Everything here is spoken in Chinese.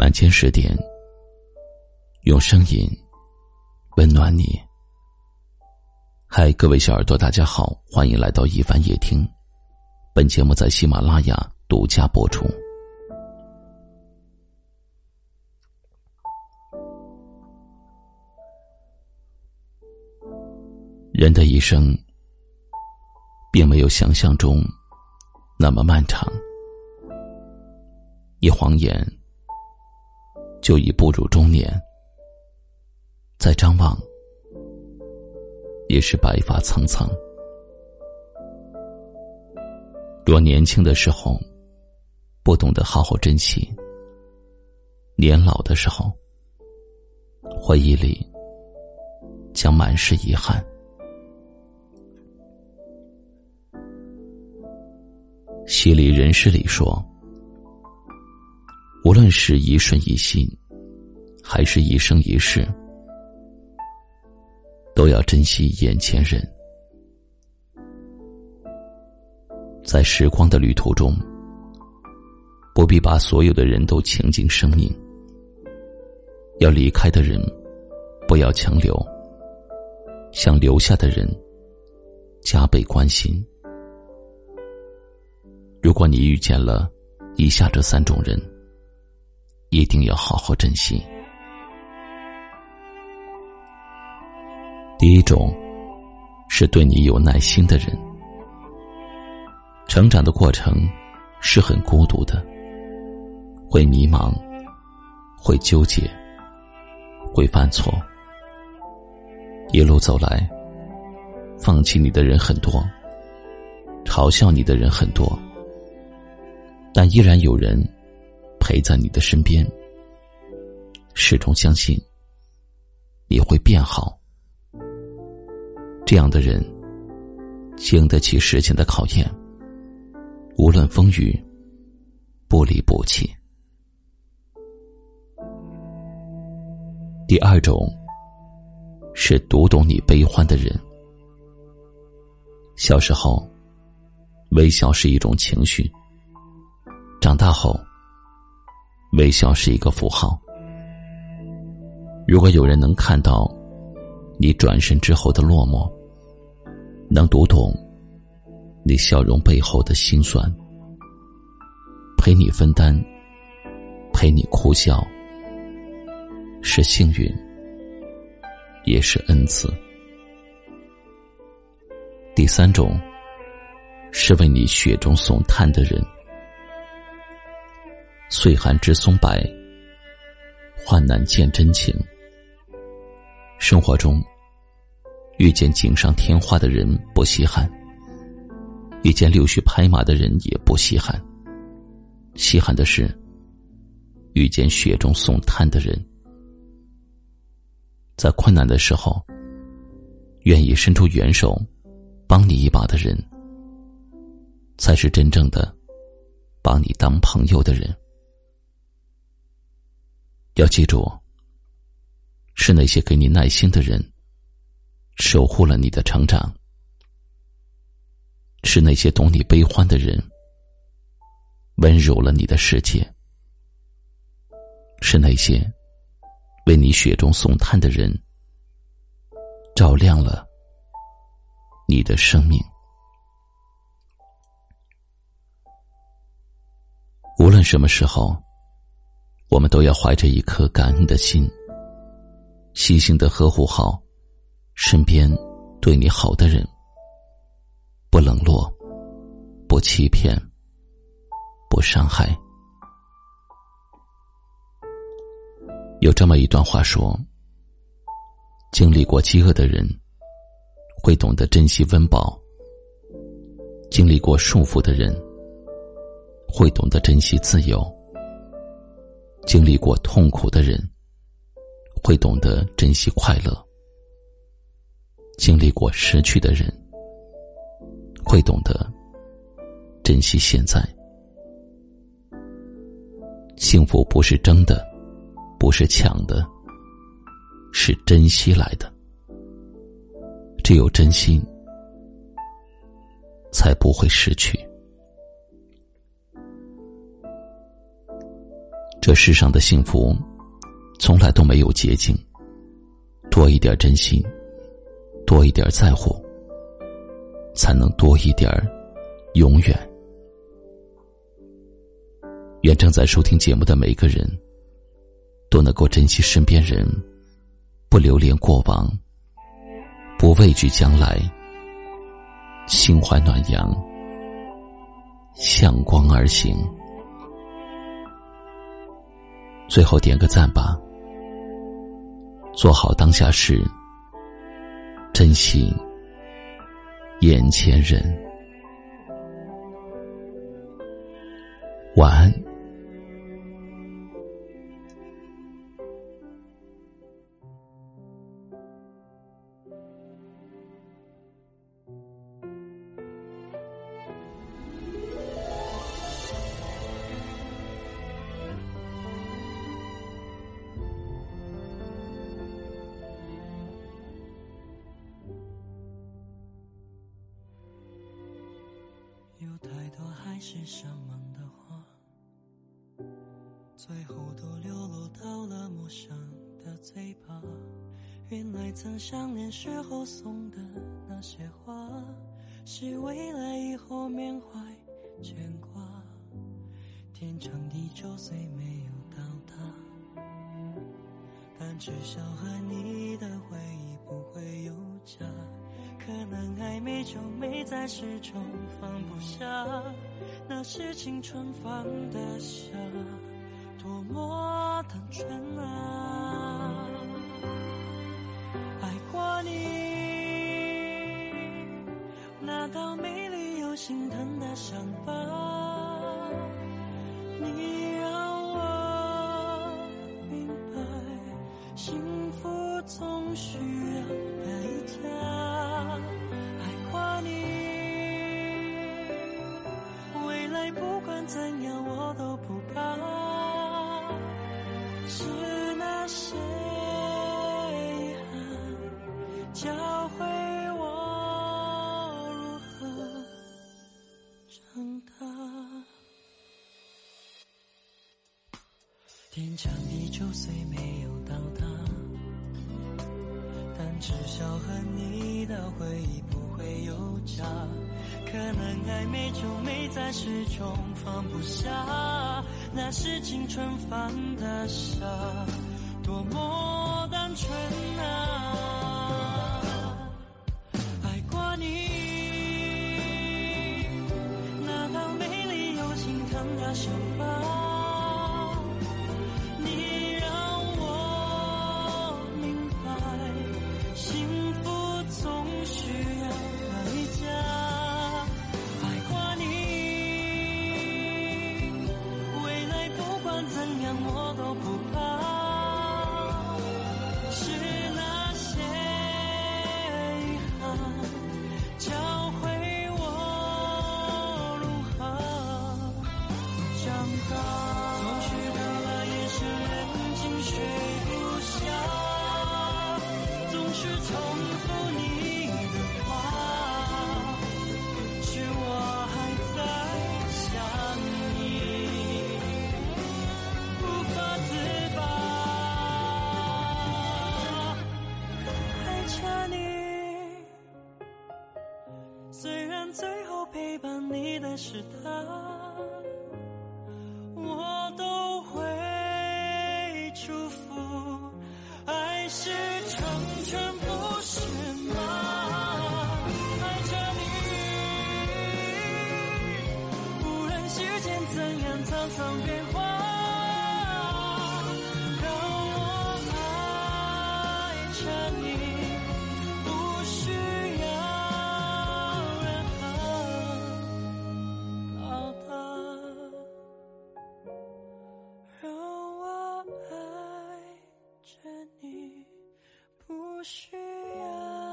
晚间十点，用声音温暖你。嗨，各位小耳朵，大家好，欢迎来到一凡夜听。本节目在喜马拉雅独家播出。人的一生，并没有想象中那么漫长。一晃眼，就已步入中年；再张望，也是白发苍苍。若年轻的时候不懂得好好珍惜，年老的时候，回忆里将满是遗憾。戏里人事里说。无论是一瞬一心，还是一生一世，都要珍惜眼前人。在时光的旅途中，不必把所有的人都倾尽生命。要离开的人，不要强留；想留下的人，加倍关心。如果你遇见了以下这三种人，一定要好好珍惜。第一种，是对你有耐心的人。成长的过程是很孤独的，会迷茫，会纠结，会犯错。一路走来，放弃你的人很多，嘲笑你的人很多，但依然有人。陪在你的身边，始终相信你会变好。这样的人经得起时间的考验，无论风雨，不离不弃。第二种是读懂你悲欢的人。小时候，微笑是一种情绪，长大后。微笑是一个符号。如果有人能看到你转身之后的落寞，能读懂你笑容背后的辛酸，陪你分担，陪你哭笑，是幸运，也是恩赐。第三种是为你雪中送炭的人。岁寒知松柏，患难见真情。生活中，遇见锦上添花的人不稀罕，遇见溜须拍马的人也不稀罕。稀罕的是，遇见雪中送炭的人，在困难的时候，愿意伸出援手，帮你一把的人，才是真正的把你当朋友的人。要记住，是那些给你耐心的人，守护了你的成长；是那些懂你悲欢的人，温柔了你的世界；是那些为你雪中送炭的人，照亮了你的生命。无论什么时候。我们都要怀着一颗感恩的心，细心的呵护好身边对你好的人，不冷落，不欺骗，不伤害。有这么一段话说：经历过饥饿的人，会懂得珍惜温饱；经历过束缚的人，会懂得珍惜自由。经历过痛苦的人，会懂得珍惜快乐；经历过失去的人，会懂得珍惜现在。幸福不是争的，不是抢的，是珍惜来的。只有真心，才不会失去。这世上的幸福，从来都没有捷径。多一点真心，多一点在乎，才能多一点永远。愿正在收听节目的每个人，都能够珍惜身边人，不留恋过往，不畏惧将来，心怀暖阳，向光而行。最后点个赞吧，做好当下事，珍惜眼前人。晚安。有太多海誓山盟的话，最后都流落到了陌生的嘴巴。原来曾相恋时候送的那些话，是未来以后缅怀牵挂。天长地久虽没有到达，但至少和你的回忆不会有假。可能暧昧就没在始终放不下，那是青春放得下，多么单纯啊！爱过你，那道美丽又心疼的伤疤，你让我明白，幸福总需天长地久虽没有到达，但至少和你的回忆不会有假。可能暧昧就没在始终放不下，那是青春放的下，多么单纯啊！爱过你，那道美丽又心疼的伤是他，我都会祝福。爱是成全，不是吗？爱着你，无论时间怎样沧桑变化你不需要。